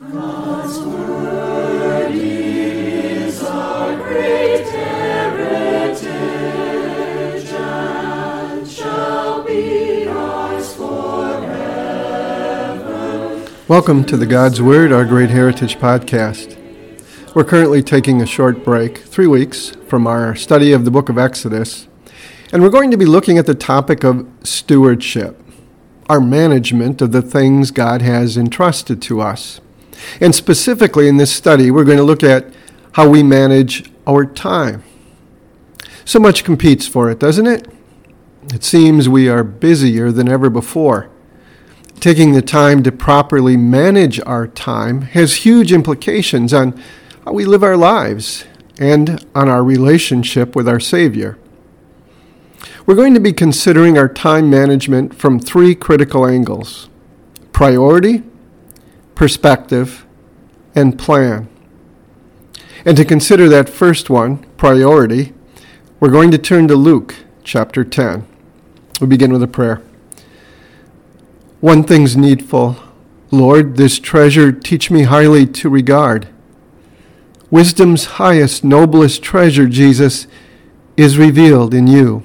God's word is our great heritage and shall be ours forever. Welcome to the God's Word, our Great Heritage podcast. We're currently taking a short break, three weeks, from our study of the book of Exodus, and we're going to be looking at the topic of stewardship, our management of the things God has entrusted to us. And specifically in this study, we're going to look at how we manage our time. So much competes for it, doesn't it? It seems we are busier than ever before. Taking the time to properly manage our time has huge implications on how we live our lives and on our relationship with our Savior. We're going to be considering our time management from three critical angles priority, perspective, and plan. And to consider that first one, priority, we're going to turn to Luke chapter 10. We begin with a prayer. One thing's needful. Lord, this treasure teach me highly to regard. Wisdom's highest, noblest treasure, Jesus, is revealed in you.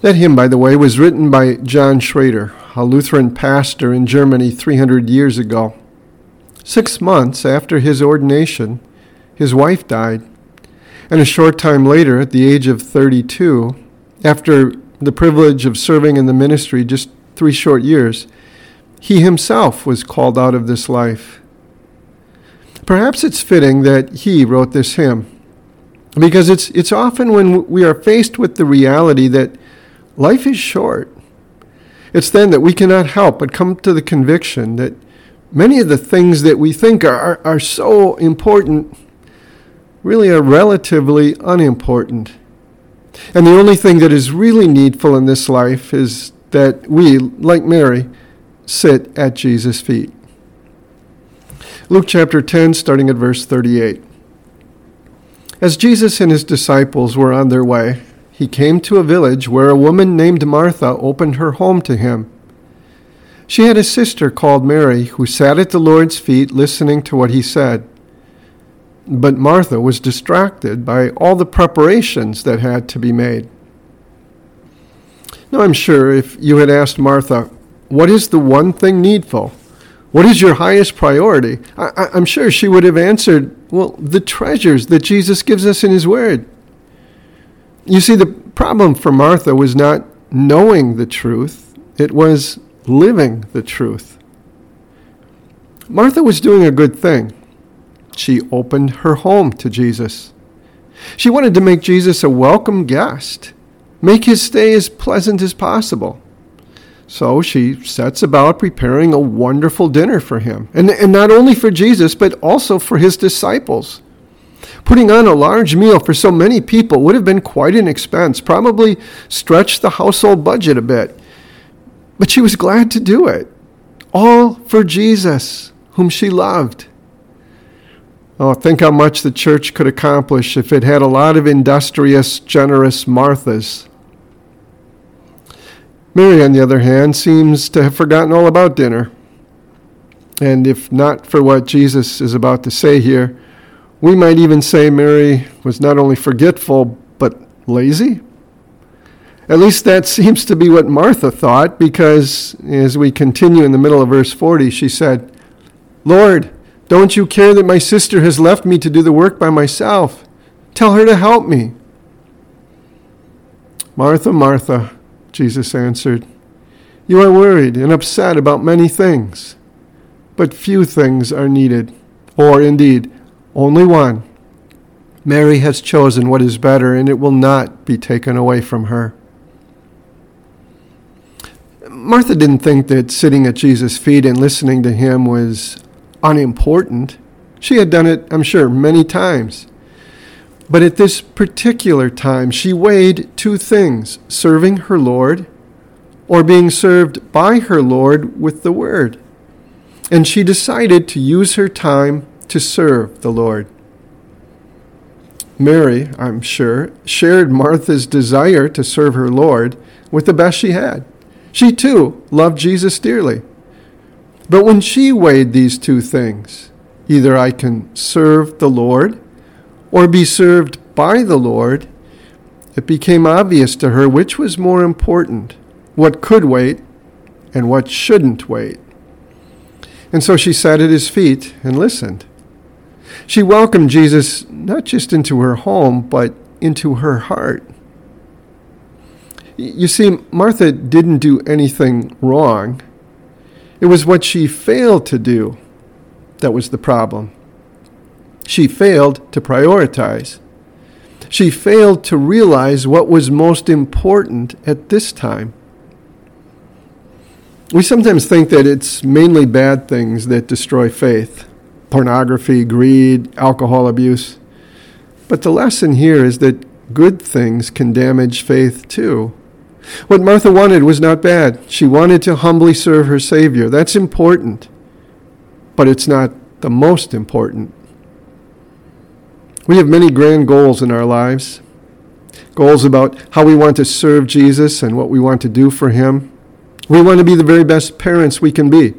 That hymn, by the way, was written by John Schrader, a Lutheran pastor in Germany 300 years ago. Six months after his ordination, his wife died. And a short time later, at the age of 32, after the privilege of serving in the ministry just three short years, he himself was called out of this life. Perhaps it's fitting that he wrote this hymn, because it's, it's often when we are faced with the reality that life is short. It's then that we cannot help but come to the conviction that many of the things that we think are, are, are so important really are relatively unimportant. And the only thing that is really needful in this life is that we, like Mary, sit at Jesus' feet. Luke chapter 10, starting at verse 38. As Jesus and his disciples were on their way, he came to a village where a woman named Martha opened her home to him. She had a sister called Mary who sat at the Lord's feet listening to what he said. But Martha was distracted by all the preparations that had to be made. Now, I'm sure if you had asked Martha, What is the one thing needful? What is your highest priority? I, am sure she would have answered, Well, the treasures that Jesus gives us in His Word. You see, the problem for Martha was not knowing the truth, it was living the truth. Martha was doing a good thing. She opened her home to Jesus. She wanted to make Jesus a welcome guest, make his stay as pleasant as possible. So she sets about preparing a wonderful dinner for him, and, and not only for Jesus, but also for his disciples. Putting on a large meal for so many people would have been quite an expense, probably stretched the household budget a bit. But she was glad to do it, all for Jesus, whom she loved. Oh, think how much the church could accomplish if it had a lot of industrious, generous Marthas. Mary, on the other hand, seems to have forgotten all about dinner. And if not for what Jesus is about to say here, we might even say Mary was not only forgetful, but lazy. At least that seems to be what Martha thought, because as we continue in the middle of verse 40, she said, Lord, don't you care that my sister has left me to do the work by myself? Tell her to help me. Martha, Martha, Jesus answered, You are worried and upset about many things, but few things are needed, or indeed, only one. Mary has chosen what is better, and it will not be taken away from her. Martha didn't think that sitting at Jesus' feet and listening to him was unimportant. She had done it, I'm sure, many times. But at this particular time, she weighed two things serving her Lord or being served by her Lord with the Word. And she decided to use her time to serve the Lord. Mary, I'm sure, shared Martha's desire to serve her Lord with the best she had. She too loved Jesus dearly. But when she weighed these two things, either I can serve the Lord or be served by the Lord, it became obvious to her which was more important, what could wait and what shouldn't wait. And so she sat at his feet and listened. She welcomed Jesus not just into her home, but into her heart. You see, Martha didn't do anything wrong. It was what she failed to do that was the problem. She failed to prioritize. She failed to realize what was most important at this time. We sometimes think that it's mainly bad things that destroy faith pornography, greed, alcohol abuse. But the lesson here is that good things can damage faith too. What Martha wanted was not bad. She wanted to humbly serve her Savior. That's important, but it's not the most important. We have many grand goals in our lives goals about how we want to serve Jesus and what we want to do for Him. We want to be the very best parents we can be.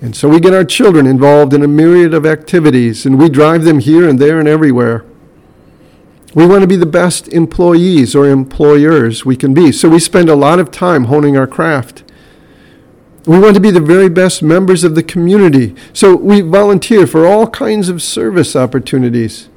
And so we get our children involved in a myriad of activities and we drive them here and there and everywhere. We want to be the best employees or employers we can be. So we spend a lot of time honing our craft. We want to be the very best members of the community. So we volunteer for all kinds of service opportunities.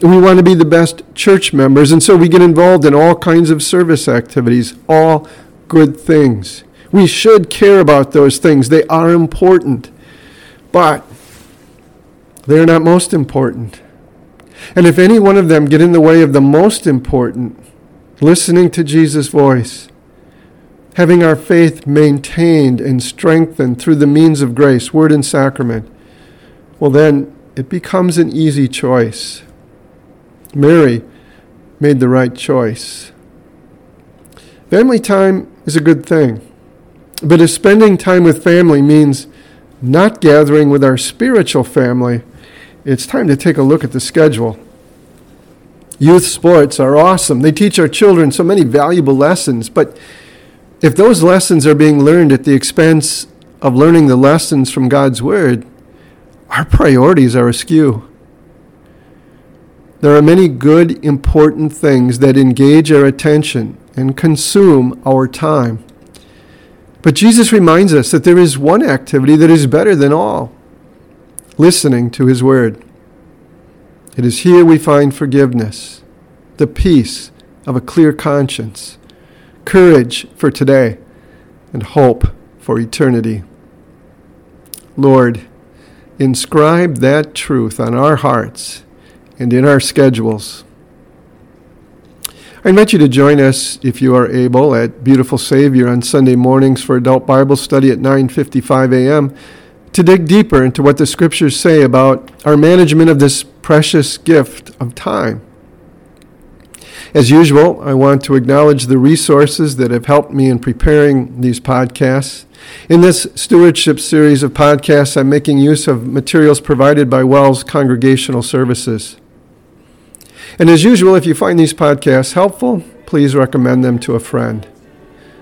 We want to be the best church members, and so we get involved in all kinds of service activities, all good things. We should care about those things. They are important, but they're not most important. And if any one of them get in the way of the most important, listening to Jesus' voice, having our faith maintained and strengthened through the means of grace, word and sacrament, well, then it becomes an easy choice. Mary made the right choice. Family time is a good thing, but if spending time with family means not gathering with our spiritual family, it's time to take a look at the schedule. Youth sports are awesome. They teach our children so many valuable lessons, but if those lessons are being learned at the expense of learning the lessons from God's Word, our priorities are askew. There are many good, important things that engage our attention and consume our time. But Jesus reminds us that there is one activity that is better than all listening to His Word. It is here we find forgiveness, the peace of a clear conscience, courage for today, and hope for eternity. Lord, inscribe that truth on our hearts and in our schedules. I invite you to join us, if you are able, at Beautiful Savior on Sunday mornings for adult Bible study at 9:55 a.m. to dig deeper into what the scriptures say about our management of this precious gift of time. As usual, I want to acknowledge the resources that have helped me in preparing these podcasts. In this stewardship series of podcasts, I'm making use of materials provided by WELS Congregational Services. And as usual, if you find these podcasts helpful, please recommend them to a friend.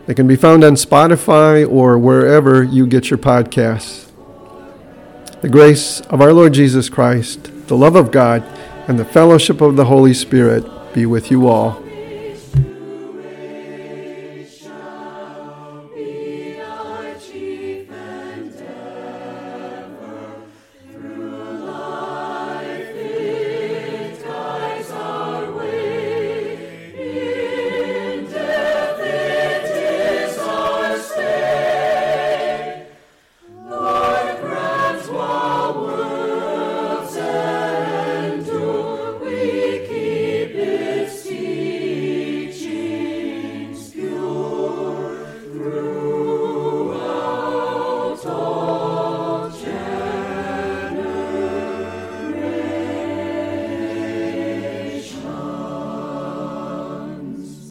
They can be found on Spotify or wherever you get your podcasts. The grace of our Lord Jesus Christ, the love of God, and the fellowship of the Holy Spirit be with you all.